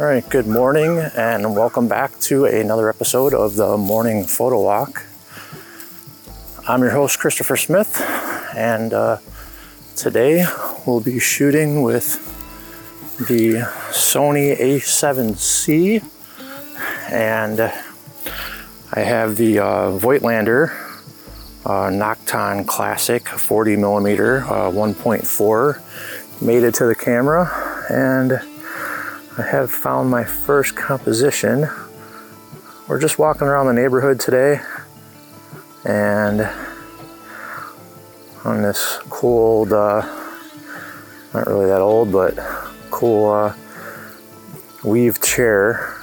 All right, good morning, and welcome back to another episode of the Morning Photo Walk. I'm your host, Christopher Smith, and uh, today we'll be shooting with the Sony a7C, and I have the uh, Voigtlander uh, Nokton Classic 40 millimeter uh, 1.4 made it to the camera, and I have found my first composition. We're just walking around the neighborhood today and on this cool old, uh, not really that old, but cool uh, weave chair,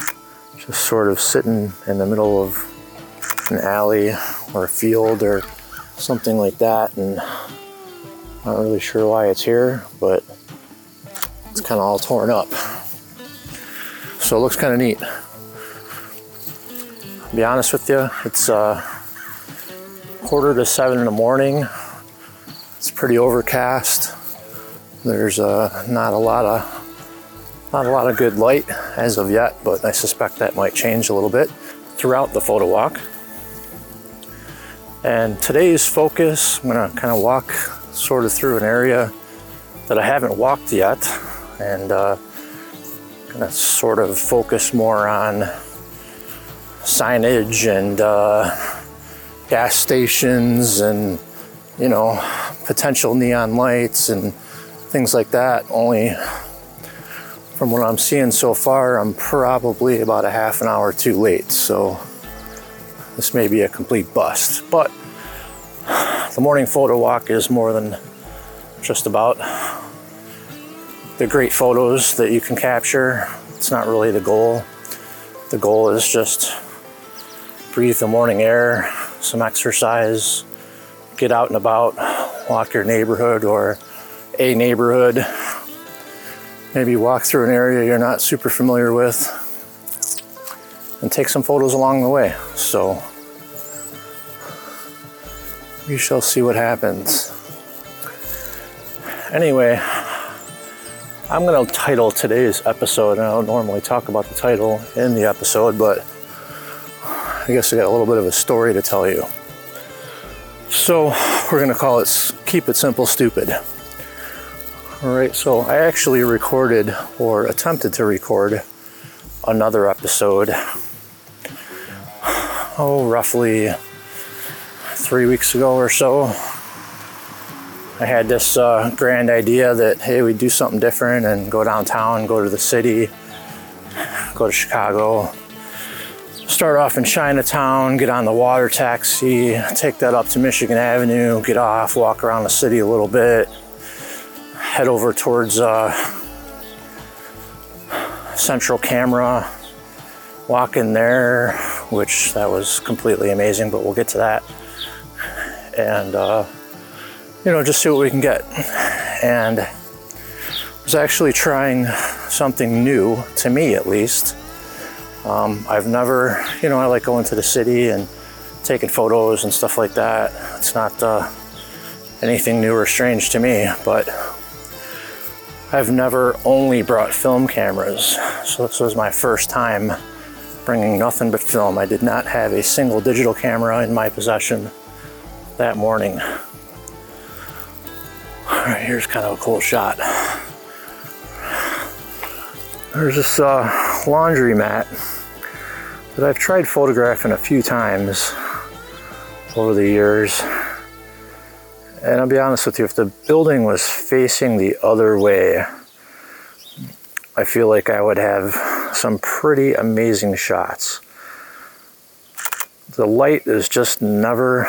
just sort of sitting in the middle of an alley or a field or something like that. And not really sure why it's here, but it's kind of all torn up. So it looks kind of neat. To be honest with you, it's uh, quarter to seven in the morning. It's pretty overcast. There's uh, not a lot of not a lot of good light as of yet, but I suspect that might change a little bit throughout the photo walk. And today's focus, I'm gonna kind of walk sort of through an area that I haven't walked yet, and uh, gonna sort of focus more on signage and uh, gas stations and you know potential neon lights and things like that. Only from what i'm seeing so far i'm probably about a half an hour too late so this may be a complete bust. But the morning photo walk is more than just about the great photos that you can capture. It's not really the goal. The goal is just breathe the morning air, some exercise, get out and about, walk your neighborhood or a neighborhood, maybe walk through an area you're not super familiar with, and take some photos along the way. So we shall see what happens. Anyway, I'm going to title today's episode, and I don't normally talk about the title in the episode, but I guess I got a little bit of a story to tell you. So, we're going to call it Keep It Simple Stupid. All right, so I actually recorded or attempted to record another episode, oh, roughly three weeks ago or so I had this uh, grand idea that hey, we'd do something different and go downtown, go to the city, go to Chicago, start off in Chinatown, get on the water taxi, take that up to Michigan Avenue, get off, walk around the city a little bit, head over towards uh, Central Camera, walk in there, which that was completely amazing, but we'll get to that. And uh, you know, just see what we can get. And I was actually trying something new, to me at least. Um, I've never, you know, I like going to the city and taking photos and stuff like that. It's not uh, anything new or strange to me, but I've never only brought film cameras. So this was my first time bringing nothing but film. I did not have a single digital camera in my possession that morning. Right, here's kind of a cool shot. There's this uh, laundry mat that I've tried photographing a few times over the years. And I'll be honest with you, if the building was facing the other way, I feel like I would have some pretty amazing shots. The light is just never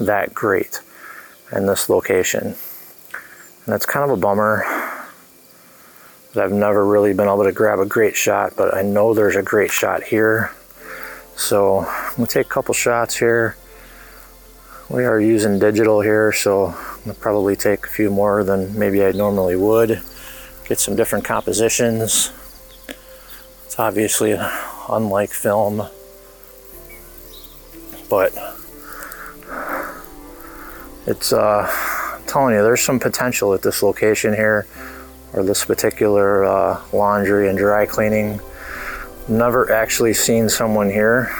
that great in this location. And that's kind of a bummer that I've never really been able to grab a great shot, but I know there's a great shot here. So I'm gonna take a couple shots here. We are using digital here, so I'm gonna probably take a few more than maybe I normally would. Get some different compositions. It's obviously unlike film, but it's uh telling you, there's some potential at this location here, or this particular uh, laundry and dry cleaning Never actually seen someone here.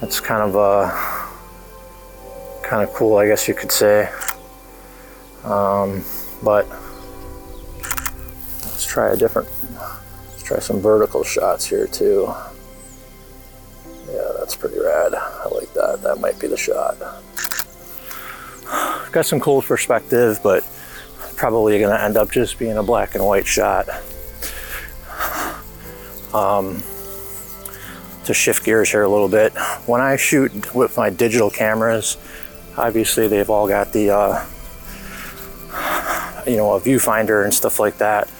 That's kind of uh, kind of cool, I guess you could say. Um, but let's try a different. Let's try some vertical shots here too. Yeah, that's pretty rad. I like that. That might be the shot. Got some cool perspective, but probably to end up just being a black and white shot. Um, to shift gears here a little bit, when I shoot with my digital cameras, obviously they've all got the uh, you know a viewfinder and stuff like that.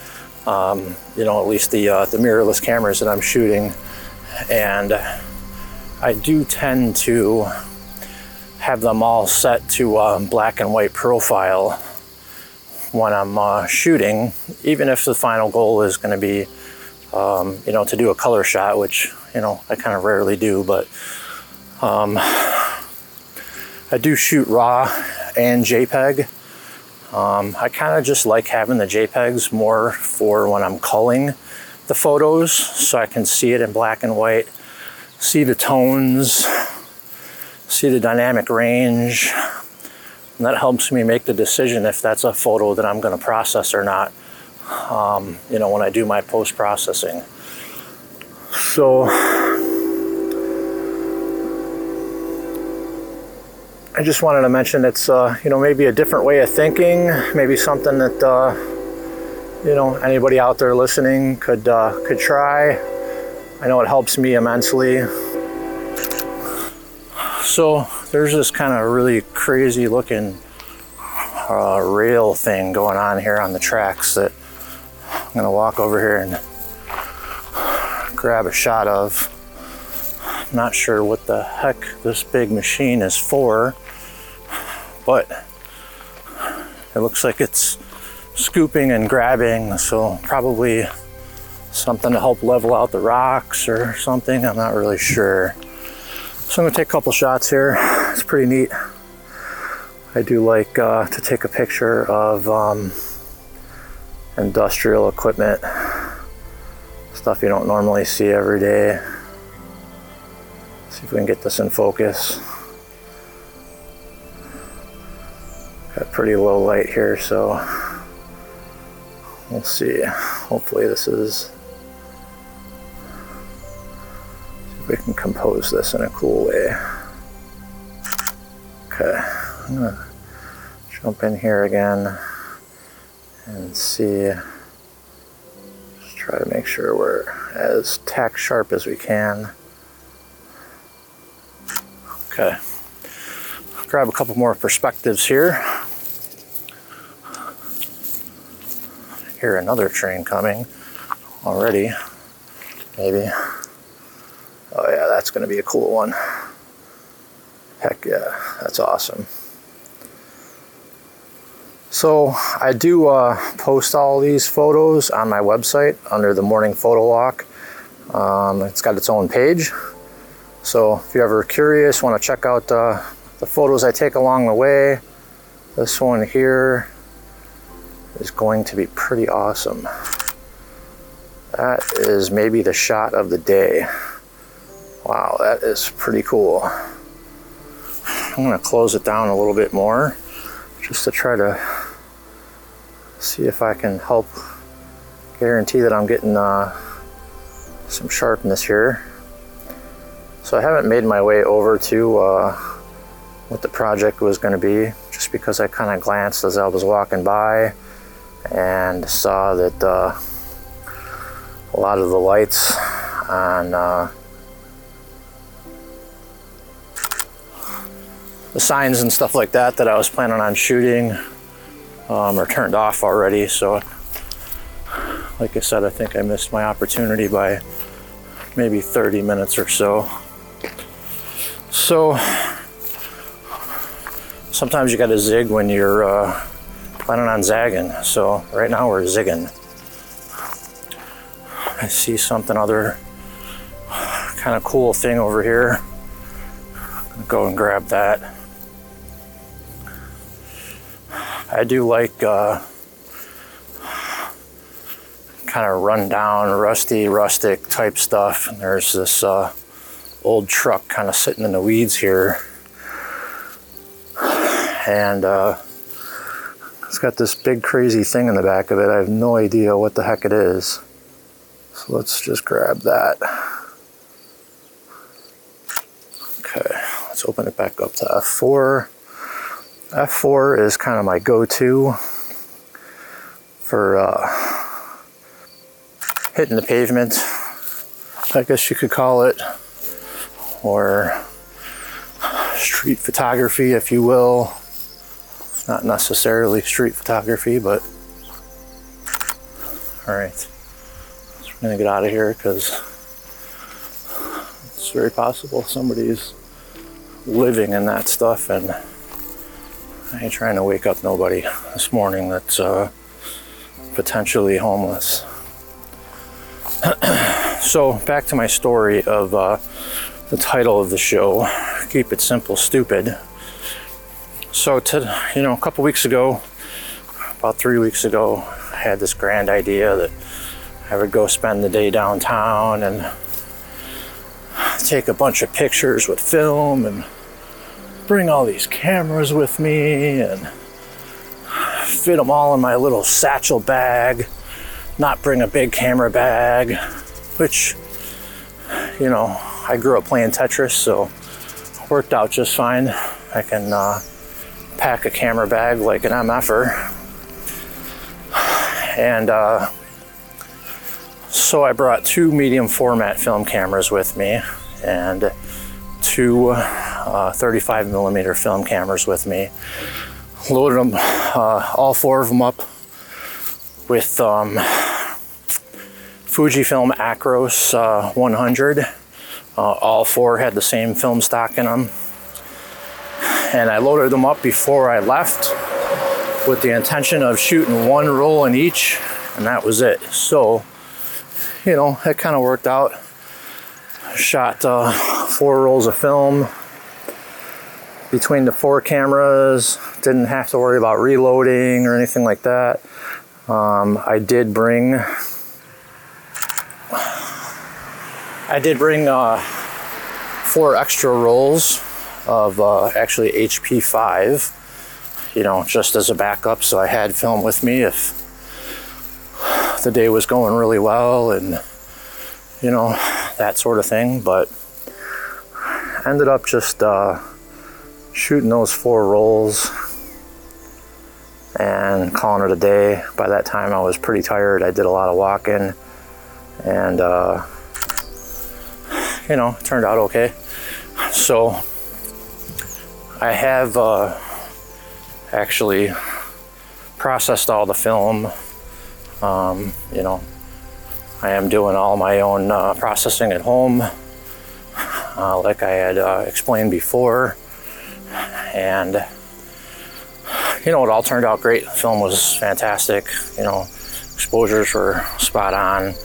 Um, you know, at least the uh, the mirrorless cameras that I'm shooting, and I do tend to have them all set to um, black and white profile when I'm uh, shooting, even if the final goal is going to be, um, you know, to do a color shot, which, you know, I kind of rarely do, but um, I do shoot RAW and JPEG. Um, I kind of just like having the JPEGs more for when I'm culling the photos so I can see it in black and white, see the tones, see the dynamic range. And that helps me make the decision if that's a photo that I'm going to process or not, um, you know, when I do my post processing. So, I just wanted to mention it's, uh, you know, maybe a different way of thinking, maybe something that, uh, you know, anybody out there listening could, uh, could try. I know it helps me immensely. So there's this kind of really crazy looking uh, rail thing going on here on the tracks that I'm gonna walk over here and grab a shot of. I'm not sure what the heck this big machine is for, but it looks like it's scooping and grabbing, so probably something to help level out the rocks or something. I'm not really sure. So I'm gonna take a couple shots here. It's pretty neat. I do like uh, to take a picture of um, industrial equipment, stuff you don't normally see every day. See if we can get this in focus. Got pretty low light here, so we'll see. Hopefully this is we can compose this in a cool way. Okay, I'm gonna jump in here again and see, just try to make sure we're as tack sharp as we can. Okay, grab a couple more perspectives here. Hear another train coming already, maybe. Going to be a cool one. Heck yeah, that's awesome. So I do uh, post all these photos on my website under the Morning Photo Walk. Um, it's got its own page. So if you're ever curious, want to check out uh, the photos I take along the way, this one here is going to be pretty awesome. That is maybe the shot of the day. Wow, that is pretty cool. I'm gonna close it down a little bit more just to try to see if I can help guarantee that I'm getting uh, some sharpness here. So I haven't made my way over to uh, what the project was going to be just because I kind of glanced as I was walking by and saw that uh, a lot of the lights on the signs and stuff like that that I was planning on shooting um, are turned off already. So, like I said, I think I missed my opportunity by maybe 30 minutes or so. So, sometimes you got to zig when you're uh, planning on zagging. So, right now we're zigging. I see something other kind of cool thing over here. Go and grab that. I do like uh, kind of run down, rusty, rustic type stuff. And there's this uh, old truck kind of sitting in the weeds here. And uh, it's got this big crazy thing in the back of it. I have no idea what the heck it is. So let's just grab that. Okay, let's open it back up to F4. F4 is kind of my go-to for uh, hitting the pavement, I guess you could call it, or street photography, if you will. Not necessarily street photography, but all right. So we're gonna get out of here because it's very possible somebody's living in that stuff and I ain't trying to wake up nobody this morning that's uh, potentially homeless. so back to my story of uh, the title of the show, Keep It Simple Stupid. So to you know, a couple weeks ago, about three weeks ago, I had this grand idea that I would go spend the day downtown and take a bunch of pictures with film and bring all these cameras with me and fit them all in my little satchel bag, not bring a big camera bag, which, you know, I grew up playing Tetris, so worked out just fine. I can uh, pack a camera bag like an MFer. And uh, so I brought two medium format film cameras with me and two uh, 35 millimeter film cameras with me. Loaded them, uh, all four of them up with um, Fujifilm Acros uh, 100. Uh, all four had the same film stock in them and I loaded them up before I left with the intention of shooting one roll in each, and that was it. So, you know, it kind of worked out. Shot uh, four rolls of film between the four cameras, didn't have to worry about reloading or anything like that. Um, I did bring I did bring uh, four extra rolls of uh, actually HP5, you know, just as a backup. So I had film with me if the day was going really well and, you know, that sort of thing. But ended up just uh, shooting those four rolls and calling it a day. By that time, I was pretty tired. I did a lot of walking and, uh, you know, turned out okay. So, I have uh, actually processed all the film. Um, you know, I am doing all my own uh, processing at home, uh, like I had uh, explained before. And, you know, it all turned out great. The film was fantastic. You know, exposures were spot on.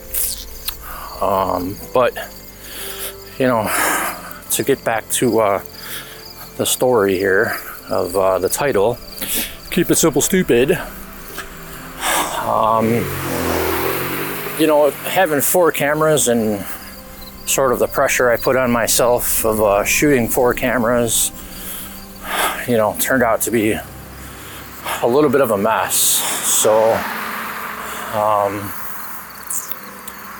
Um, but, you know, to get back to uh, the story here of uh, the title Keep It Simple Stupid. Um, you know, having four cameras and sort of the pressure I put on myself of uh, shooting four cameras, you know, turned out to be a little bit of a mess. So, um,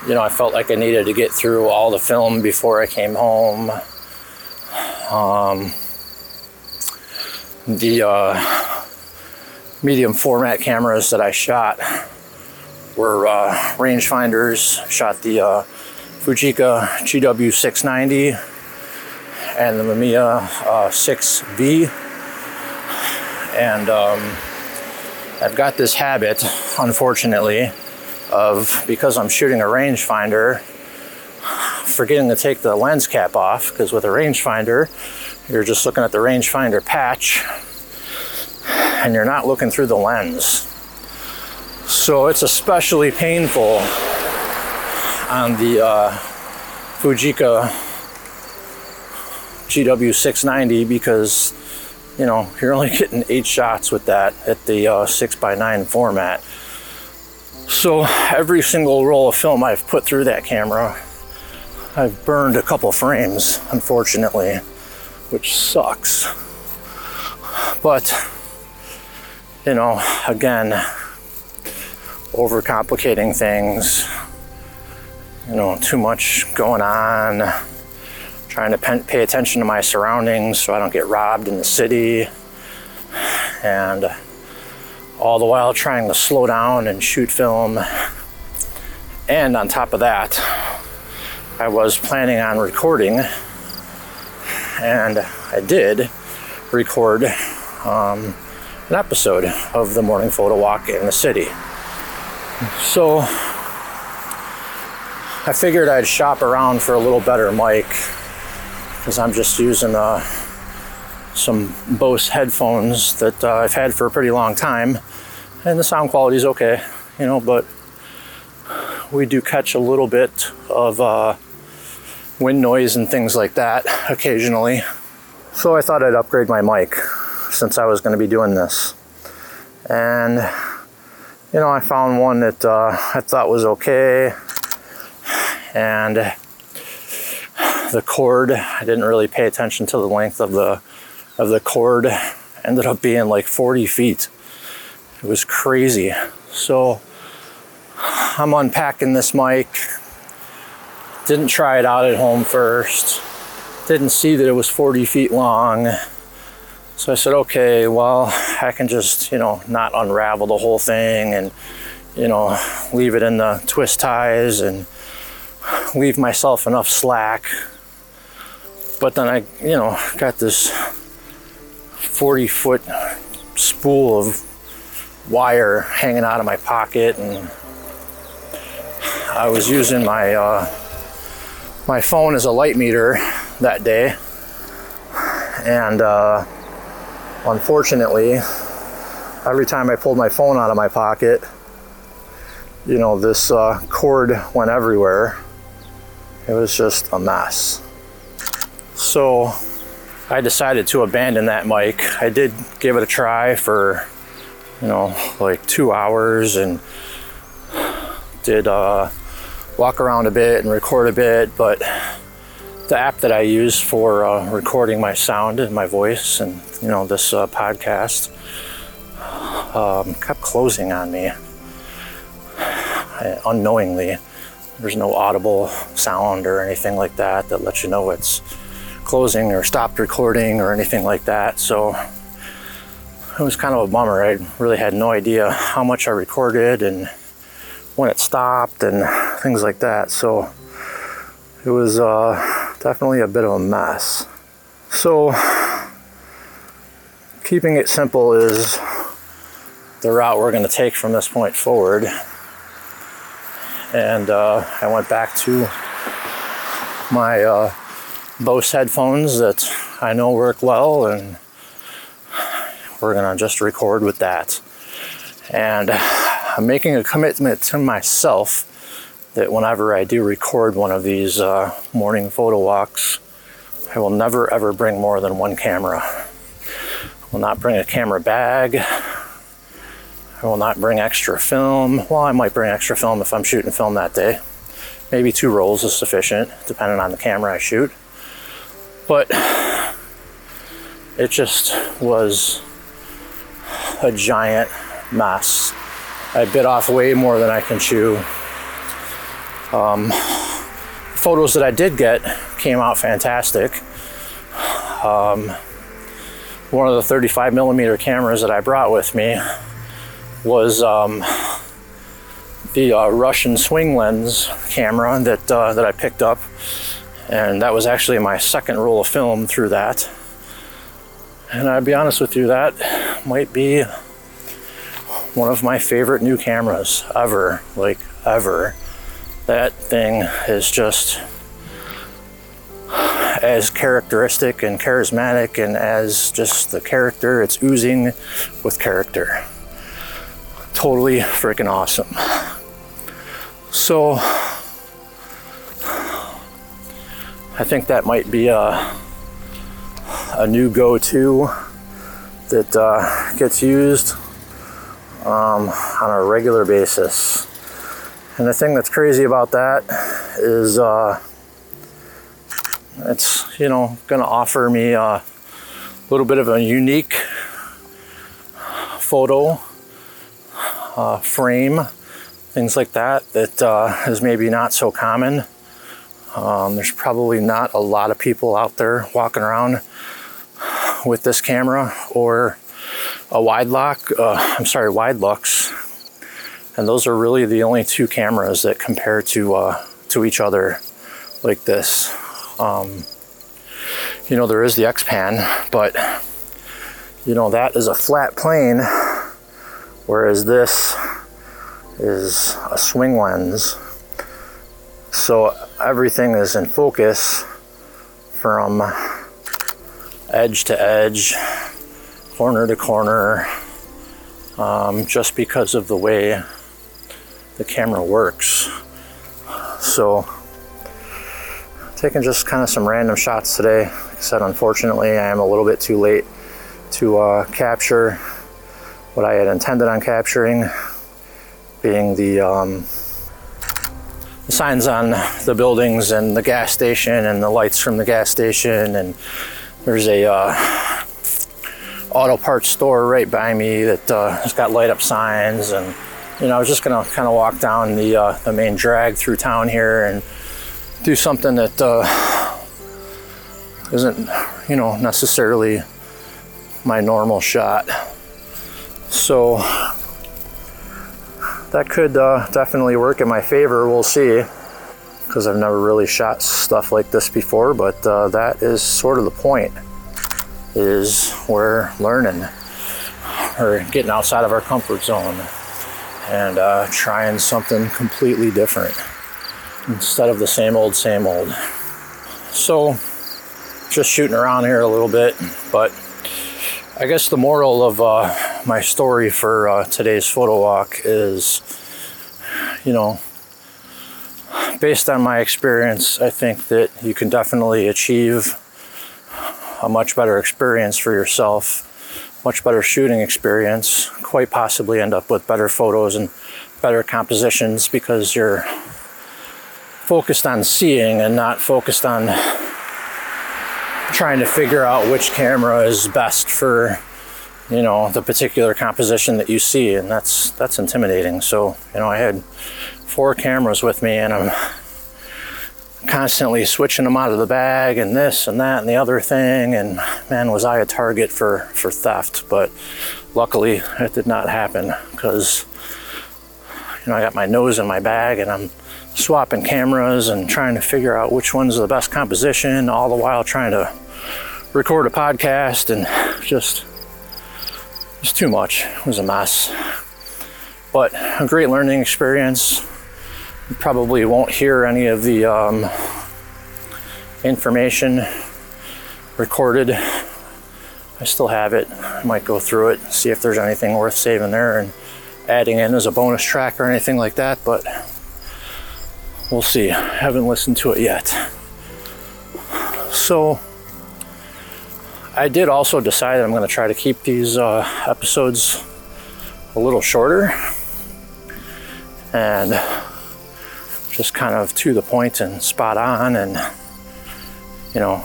you know, I felt like I needed to get through all the film before I came home. Um, the uh, medium format cameras that I shot were uh, rangefinders. Shot the uh, Fujica GW690 and the Mamiya 6V. Uh, and um, I've got this habit, unfortunately, of because I'm shooting a rangefinder, forgetting to take the lens cap off because with a rangefinder, you're just looking at the rangefinder patch and you're not looking through the lens. So it's especially painful on the uh, Fujica GW690 because you know you're only getting eight shots with that at the uh, 6x9 format. So every single roll of film I've put through that camera, I've burned a couple frames, unfortunately, which sucks. But, you know, again, overcomplicating things, you know, too much going on, trying to pay attention to my surroundings so I don't get robbed in the city, and all the while trying to slow down and shoot film. And on top of that, I was planning on recording, and I did record um, an episode of the morning photo walk in the city. So I figured I'd shop around for a little better mic because I'm just using uh, some Bose headphones that uh, I've had for a pretty long time and the sound quality is okay, you know, but we do catch a little bit of uh, wind noise and things like that occasionally. So I thought I'd upgrade my mic since I was going to be doing this. And, you know, I found one that uh, I thought was okay. And the cord, I didn't really pay attention to the length of the of the cord. Ended up being like 40 feet. It was crazy. So I'm unpacking this mic. Didn't try it out at home first. Didn't see that it was 40 feet long. So I said, okay, well, I can just, you know, not unravel the whole thing and, you know, leave it in the twist ties and leave myself enough slack. But then I, you know, got this 40 foot spool of wire hanging out of my pocket and I was using my uh, my phone as a light meter that day and uh, unfortunately every time I pulled my phone out of my pocket you know this uh, cord went everywhere it was just a mess so I decided to abandon that mic I did give it a try for you know, like two hours and did uh, walk around a bit and record a bit. But the app that I use for uh, recording my sound and my voice and, you know, this uh, podcast um, kept closing on me unknowingly. There's no audible sound or anything like that that lets you know it's closing or stopped recording or anything like that. So it was kind of a bummer. I really had no idea how much I recorded and when it stopped and things like that. So it was uh, definitely a bit of a mess. So keeping it simple is the route we're going to take from this point forward. And uh, I went back to my uh, Bose headphones that I know work well and we're gonna just record with that. And I'm making a commitment to myself that whenever I do record one of these uh, morning photo walks, I will never ever bring more than one camera. I will not bring a camera bag. I will not bring extra film. Well, I might bring extra film if I'm shooting film that day. Maybe two rolls is sufficient, depending on the camera I shoot. But it just was a giant mess. I bit off way more than I can chew. Um, photos that I did get came out fantastic. Um, one of the 35 millimeter cameras that I brought with me was um, the uh, Russian swing lens camera that uh, that I picked up, and that was actually my second roll of film through that. And I'll be honest with you, that might be one of my favorite new cameras ever. Like, ever. That thing is just as characteristic and charismatic and as just the character, it's oozing with character. Totally freaking awesome. So, I think that might be a a new go-to that uh, gets used um, on a regular basis. And the thing that's crazy about that is uh, it's, you know, to offer me a little bit of a unique photo uh, frame, things like that, that uh, is maybe not so common. Um, there's probably not a lot of people out there walking around with this camera or a wide lock, uh, I'm sorry, Widelux. And those are really the only two cameras that compare to, uh, to each other like this. Um, you know, there is the X-Pan, but you know, that is a flat plane, whereas this is a swing lens. So everything is in focus from edge to edge, corner to corner, um, just because of the way the camera works. So, taking just kind of some random shots today. Like I said, unfortunately, I am a little bit too late to uh, capture what I had intended on capturing, being the um, the signs on the buildings and the gas station and the lights from the gas station and there's a uh, auto parts store right by me that uh, has got light up signs and you know I was just gonna kind of walk down the uh, the main drag through town here and do something that uh, not you know necessarily my normal shot so that could uh, definitely work in my favor. We'll see, because I've never really shot stuff like this before. But uh, that is sort of the point: is we're learning or getting outside of our comfort zone and uh, trying something completely different instead of the same old, same old. So, just shooting around here a little bit, but I guess the moral of uh, my story for uh, today's photo walk is, you know, based on my experience, I think that you can definitely achieve a much better experience for yourself, much better shooting experience, quite possibly end up with better photos and better compositions because you're focused on seeing and not focused on trying to figure out which camera is best for you know the particular composition that you see. And that's that's intimidating. So you know i had four cameras with me and i'm constantly switching them out of the bag and this and that and the other thing and man was i a target for for theft but luckily it did not happen because you know i got my nose in my bag and i'm swapping cameras and trying to figure out which one's the best composition all the while trying to record a podcast and just it's too much. It was a mess. But a great learning experience. You probably won't hear any of the um, information recorded. I still have it. I might go through it, see if there's anything worth saving there and adding in as a bonus track or anything like that, but we'll see. I haven't listened to it yet. So, I did also decide I'm going to try to keep these uh, episodes a little shorter and just kind of to the point and spot on and you know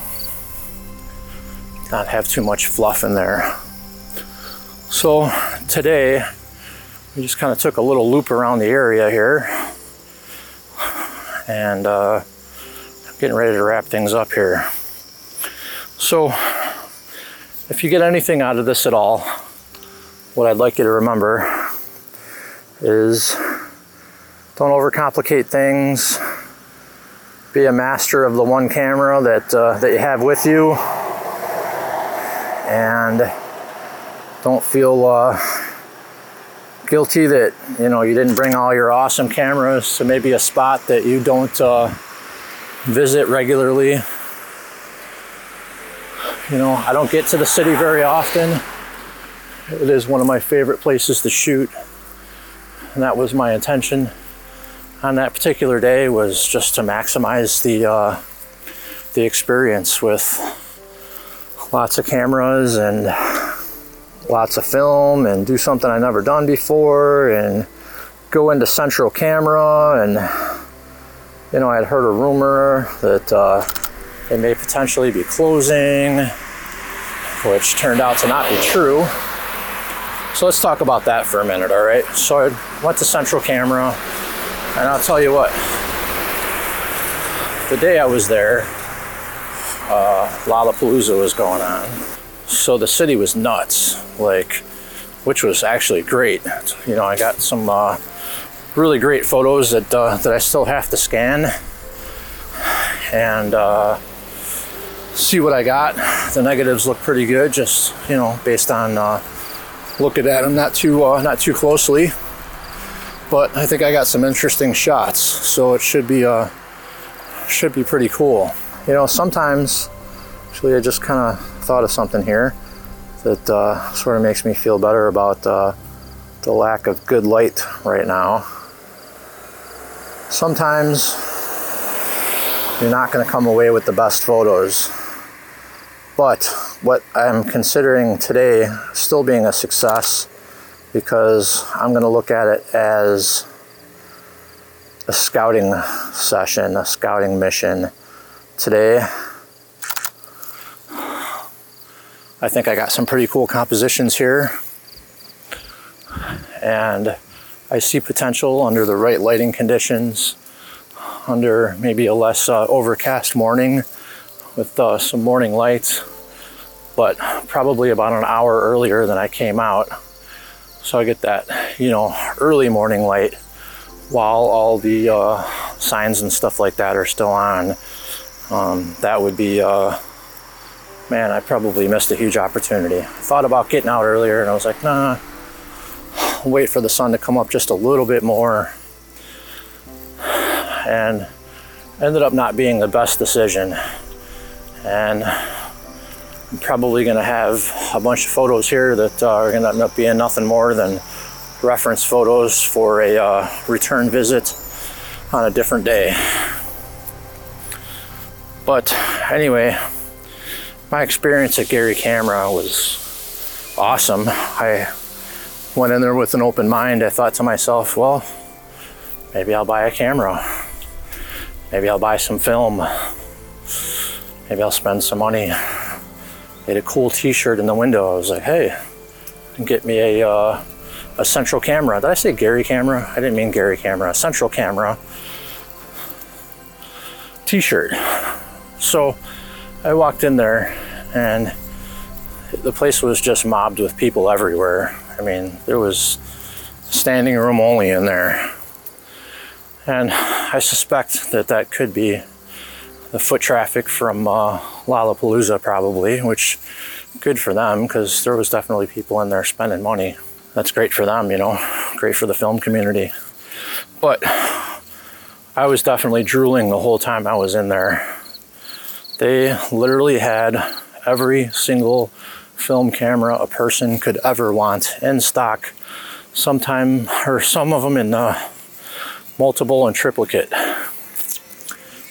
not have too much fluff in there. So today we just kind of took a little loop around the area here and uh, getting ready to wrap things up here. So if you get anything out of this at all, what I'd like you to remember is don't overcomplicate things. Be a master of the one camera that uh, that you have with you, and don't feel uh, guilty that you know you didn't bring all your awesome cameras to maybe a spot that you don't uh, visit regularly you know, I don't get to the city very often. It is one of my favorite places to shoot. And that was my intention on that particular day was just to maximize the uh, the experience with lots of cameras and lots of film and do something I never done before and go into Central Camera, and you know, I had heard a rumor that uh, they may potentially be closing, which turned out to not be true. So let's talk about that for a minute, all right? So I went to Central Camera, and I'll tell you what, the day I was there, uh, Lollapalooza was going on. So the city was nuts, like, which was actually great. You know, I got some uh, really great photos that uh, that I still have to scan and uh, see what I got. The negatives look pretty good, just you know, based on uh, looking at them not too uh, not too closely. But I think I got some interesting shots, so it should be uh, should be pretty cool. You know, sometimes actually I just kind of thought of something here that uh, sort of makes me feel better about uh, the lack of good light right now. Sometimes you're not going to come away with the best photos. But what I'm considering today still being a success because I'm going to look at it as a scouting session, a scouting mission today. I think I got some pretty cool compositions here. And I see potential under the right lighting conditions, under maybe a less uh, overcast morning with uh, some morning lights, but probably about an hour earlier than I came out. So I get that, you know, early morning light while all the uh, signs and stuff like that are still on. Um, that would be, uh, man, I probably missed a huge opportunity. I thought about getting out earlier and I was like, nah, wait for the sun to come up just a little bit more. And ended up not being the best decision. And probably going to have a bunch of photos here that uh, are going to end up being nothing more than reference photos for a uh, return visit on a different day. But anyway, my experience at Gary Camera was awesome. I went in there with an open mind. I thought to myself, well, maybe I'll buy a camera. Maybe I'll buy some film. Maybe I'll spend some money. Had a cool T-shirt in the window. I was like, hey, get me a uh, a central camera. Did I say Gary camera? I didn't mean Gary camera. Central camera T-shirt. So I walked in there, and the place was just mobbed with people everywhere. I mean, there was standing room only in there. And I suspect that that could be the foot traffic from uh, Lollapalooza, probably, which good for them because there was definitely people in there spending money. That's great for them, you know, great for the film community. But I was definitely drooling the whole time I was in there. They literally had every single film camera a person could ever want in stock. Sometime, or some of them in multiple and triplicate.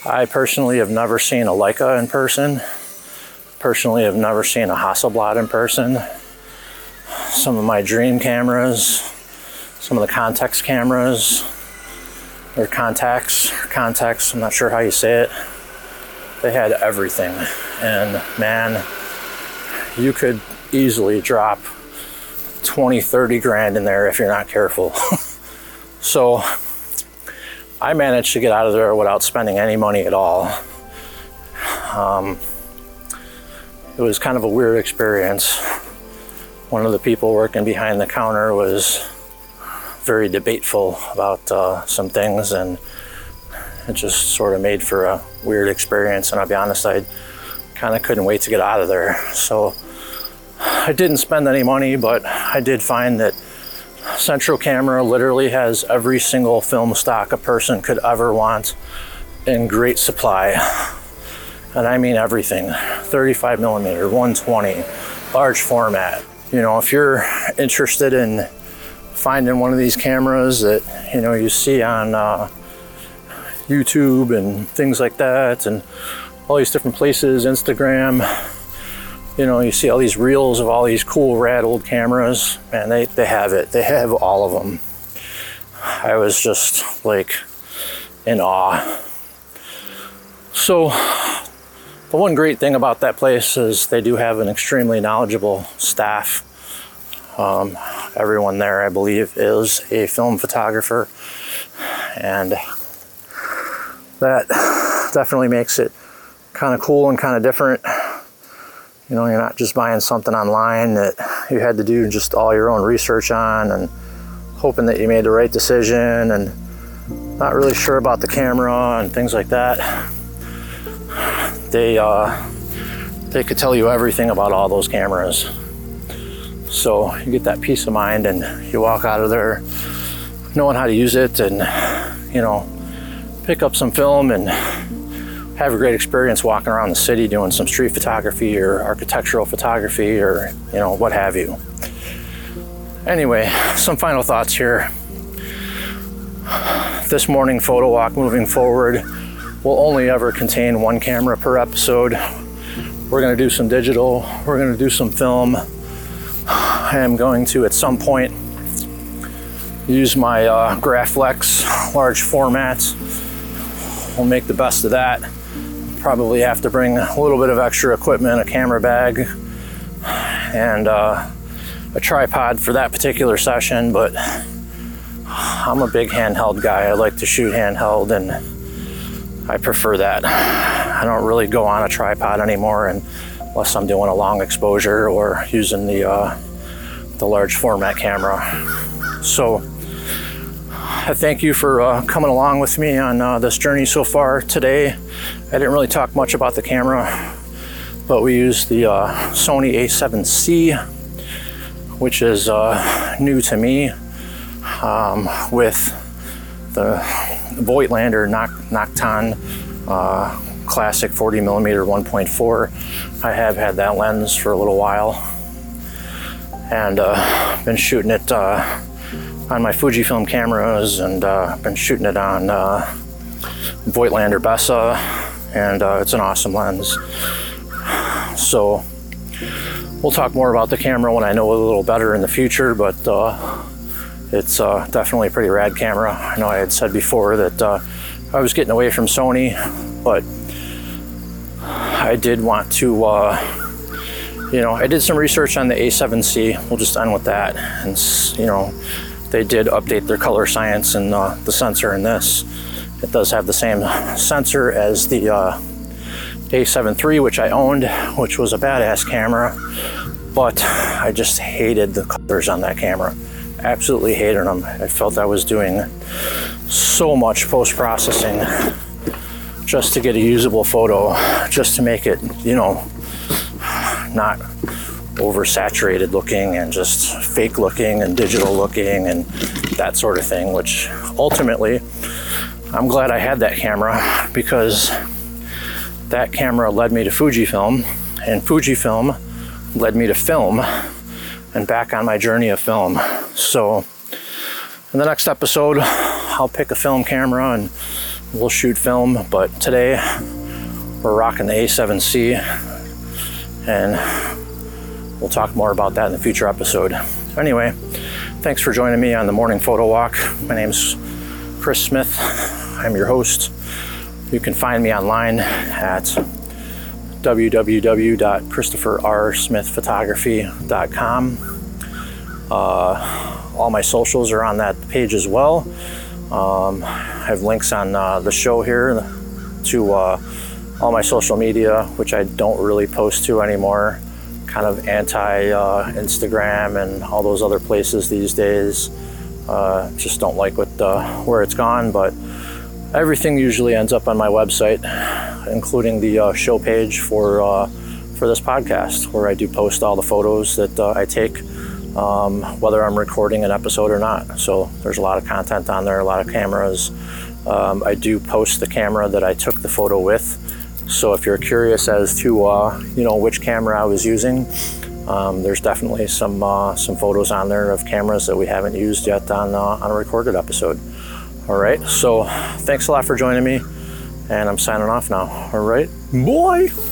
I personally have never seen a Leica in person. Personally, have never seen a Hasselblad in person. Some of my dream cameras, some of the Contax cameras, or Contax, Contax, I'm not sure how you say it. They had everything. And man, you could easily drop 20, 30 grand in there if you're not careful. so I managed to get out of there without spending any money at all. Um, it was kind of a weird experience. One of the people working behind the counter was very debateful about uh, some things, and it just sort of made for a weird experience. And I'll be honest, I kind of couldn't wait to get out of there. So I didn't spend any money, but I did find that Central Camera literally has every single film stock a person could ever want in great supply. And I mean everything 35 millimeter, 120, large format. You know, if you're interested in finding one of these cameras that, you know, you see on uh, YouTube and things like that, and all these different places, Instagram, you know, you see all these reels of all these cool, rad old cameras, and they, they have it. They have all of them. I was just like in awe. So, the one great thing about that place is they do have an extremely knowledgeable staff. Um, everyone there, I believe, is a film photographer, and that definitely makes it kind of cool and kind of different. You know, you're not just buying something online that you had to do just all your own research on and hoping that you made the right decision and not really sure about the camera and things like that. They uh, they could tell you everything about all those cameras. So you get that peace of mind and you walk out of there knowing how to use it and you know pick up some film and have a great experience walking around the city doing some street photography or architectural photography or you know what have you. Anyway some final thoughts here. This morning photo walk moving forward will only ever contain one camera per episode. We're going to do some digital we're going to do some film. I am going to at some point use my uh, Graflex large format. We'll make the best of that. Probably have to bring a little bit of extra equipment, a camera bag, and uh, a tripod for that particular session, but I'm a big handheld guy. I like to shoot handheld and I prefer that. I don't really go on a tripod anymore unless I'm doing a long exposure or using the, uh, the large format camera. So I thank you for uh, coming along with me on uh, this journey so far today. I didn't really talk much about the camera, but we used the uh, Sony A7C, which is uh, new to me, um, with the Voigtlander Nokton uh, classic 40 millimeter 1.4. I have had that lens for a little while and uh, been shooting it on my Fujifilm cameras and uh, been shooting it on uh, Voigtlander Bessa, and uh, it's an awesome lens. So we'll talk more about the camera when I know a little better in the future, but uh, it's uh, definitely a pretty rad camera. I know I had said before that uh, I was getting away from Sony, but I did want to uh, you know, I did some research on the A7C. We'll just end with that. And, you know, they did update their color science and uh, the sensor in this. It does have the same sensor as the uh, A7 III, which I owned, which was a badass camera, but I just hated the colors on that camera. Absolutely hated them. I felt I was doing so much post processing just to get a usable photo, just to make it, you know, not oversaturated looking and just fake looking and digital looking and that sort of thing, which ultimately I'm glad I had that camera because that camera led me to Fujifilm and Fujifilm led me to film and back on my journey of film. So in the next episode, I'll pick a film camera and we'll shoot film, but today we're rocking the A7C and we'll talk more about that in the future episode. Anyway, thanks for joining me on the morning photo walk. My name's Chris Smith. I'm your host. You can find me online at www.christopherrsmithphotography.com. Uh, all my socials are on that page as well. Um, I have links on uh, the show here to uh, all my social media, which I don't really post to anymore kind of anti uh, Instagram and all those other places these days. Uh, just don't like what uh, where it's gone, but everything usually ends up on my website, including the uh, show page for uh, for this podcast, where I do post all the photos that uh, I take, um, whether I'm recording an episode or not. So there's a lot of content on there, a lot of cameras. Um, I do post the camera that I took the photo with. So if you're curious as to uh, you know which camera I was using, um, there's definitely some uh, some photos on there of cameras that we haven't used yet on uh, on a recorded episode. All right, so thanks a lot for joining me, and I'm signing off now. All right, bye.